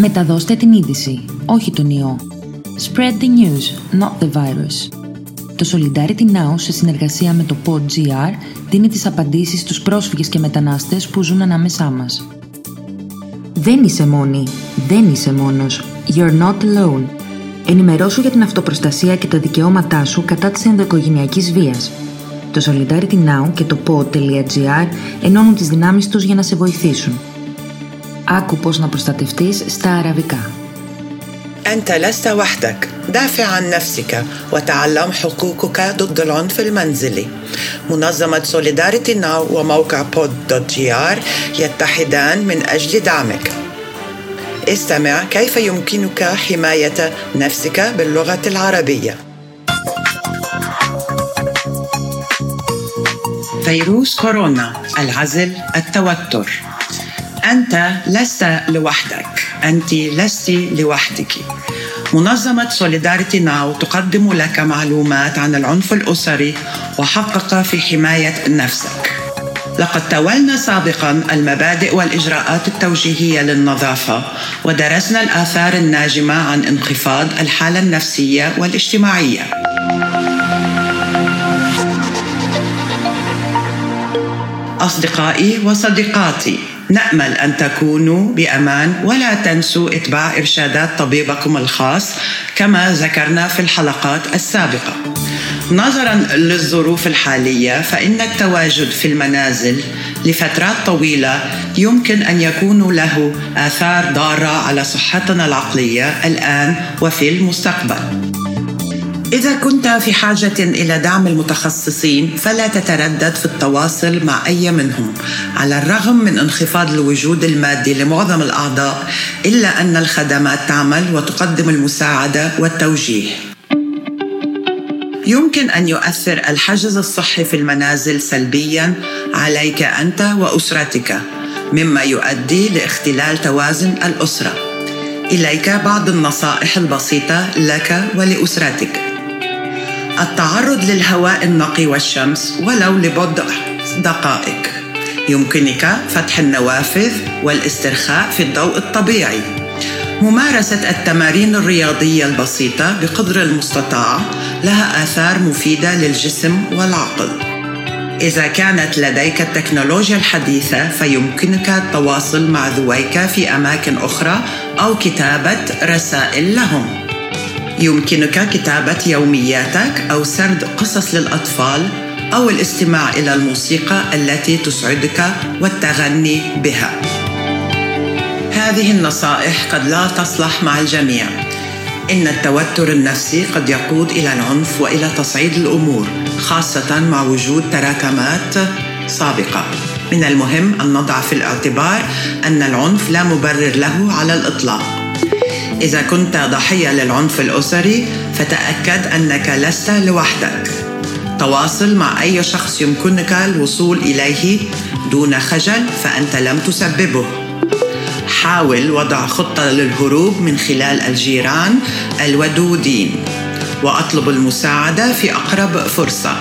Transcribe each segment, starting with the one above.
Μεταδώστε την είδηση, όχι τον ιό. Spread the news, not the virus. Το Solidarity Now, σε συνεργασία με το PodGR, δίνει τις απαντήσεις στους πρόσφυγες και μετανάστες που ζουν ανάμεσά μας. Δεν είσαι μόνη. Δεν είσαι μόνος. You're not alone. Ενημερώσου για την αυτοπροστασία και τα δικαιώματά σου κατά της ενδοοικογενειακής βίας. Το Solidarity Now και το pod.gr ενώνουν τις δυνάμεις τους για να σε βοηθήσουν. Άκου πώς να προστατευτείς στα αραβικά. أنت لست وحدك دافع عن نفسك وتعلم حقوقك ضد العنف المنزلي منظمة سوليداريتي ناو وموقع بود دوت جي آر يتحدان من أجل دعمك استمع كيف يمكنك حماية نفسك باللغة العربية فيروس كورونا العزل التوتر أنت لست لوحدك. أنت لست لوحدك. منظمة سوليداريتي ناو تقدم لك معلومات عن العنف الأسري وحقق في حماية نفسك. لقد تولنا سابقا المبادئ والإجراءات التوجيهية للنظافة ودرسنا الآثار الناجمة عن انخفاض الحالة النفسية والاجتماعية. أصدقائي وصديقاتي نأمل أن تكونوا بأمان ولا تنسوا إتباع إرشادات طبيبكم الخاص كما ذكرنا في الحلقات السابقة. نظرا للظروف الحالية فإن التواجد في المنازل لفترات طويلة يمكن أن يكون له آثار ضارة على صحتنا العقلية الآن وفي المستقبل. إذا كنت في حاجة إلى دعم المتخصصين فلا تتردد في التواصل مع أي منهم. على الرغم من انخفاض الوجود المادي لمعظم الأعضاء إلا أن الخدمات تعمل وتقدم المساعدة والتوجيه. يمكن أن يؤثر الحجز الصحي في المنازل سلبيا عليك أنت وأسرتك مما يؤدي لاختلال توازن الأسرة. إليك بعض النصائح البسيطة لك ولأسرتك. التعرض للهواء النقي والشمس ولو لبضع دقائق يمكنك فتح النوافذ والاسترخاء في الضوء الطبيعي ممارسة التمارين الرياضية البسيطة بقدر المستطاع لها آثار مفيدة للجسم والعقل. إذا كانت لديك التكنولوجيا الحديثة فيمكنك التواصل مع ذويك في أماكن أخرى أو كتابة رسائل لهم. يمكنك كتابة يومياتك أو سرد قصص للأطفال أو الاستماع إلى الموسيقى التي تسعدك والتغني بها. هذه النصائح قد لا تصلح مع الجميع. إن التوتر النفسي قد يقود إلى العنف وإلى تصعيد الأمور، خاصة مع وجود تراكمات سابقة. من المهم أن نضع في الاعتبار أن العنف لا مبرر له على الإطلاق. إذا كنت ضحية للعنف الأسري فتأكد أنك لست لوحدك. تواصل مع أي شخص يمكنك الوصول إليه دون خجل فأنت لم تسببه. حاول وضع خطة للهروب من خلال الجيران الودودين وأطلب المساعدة في أقرب فرصة.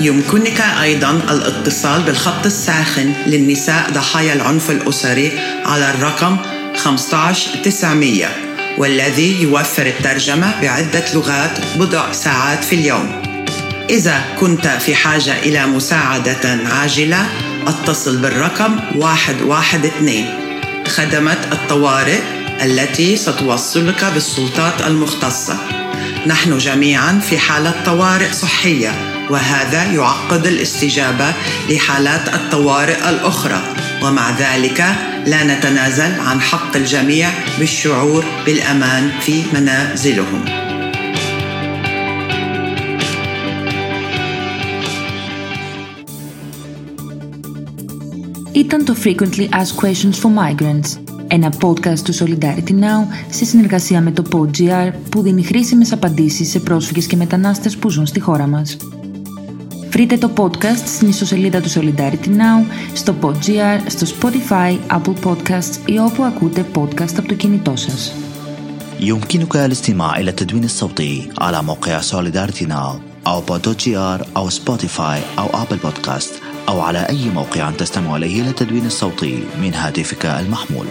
يمكنك أيضا الاتصال بالخط الساخن للنساء ضحايا العنف الأسري على الرقم 15900 والذي يوفر الترجمة بعدة لغات بضع ساعات في اليوم. إذا كنت في حاجة إلى مساعدة عاجلة اتصل بالرقم 112 خدمة الطوارئ التي ستوصلك بالسلطات المختصة. نحن جميعا في حالة طوارئ صحية وهذا يعقد الاستجابة لحالات الطوارئ الأخرى ومع ذلك لا نتنازل عن حق الجميع بالشعور بالامان في منازلهم Ήταν το Frequently Asked Questions for Migrants, ένα podcast του Solidarity Now σε συνεργασία με το PodGR που δίνει χρήσιμες απαντήσεις σε πρόσφυγες και μετανάστες που ζουν στη χώρα μας. Βρείτε το podcast στην ιστοσελίδα του Solidarity Now, στο PodGR, στο Spotify, Apple Podcasts ή όπου ακούτε podcast από το κινητό σας. يمكنك الاستماع إلى التدوين الصوتي على موقع سوليدارتي ناو أو بودو آر أو سبوتيفاي أو أبل بودكاست أو على أي موقع تستمع إليه للتدوين الصوتي من هاتفك المحمول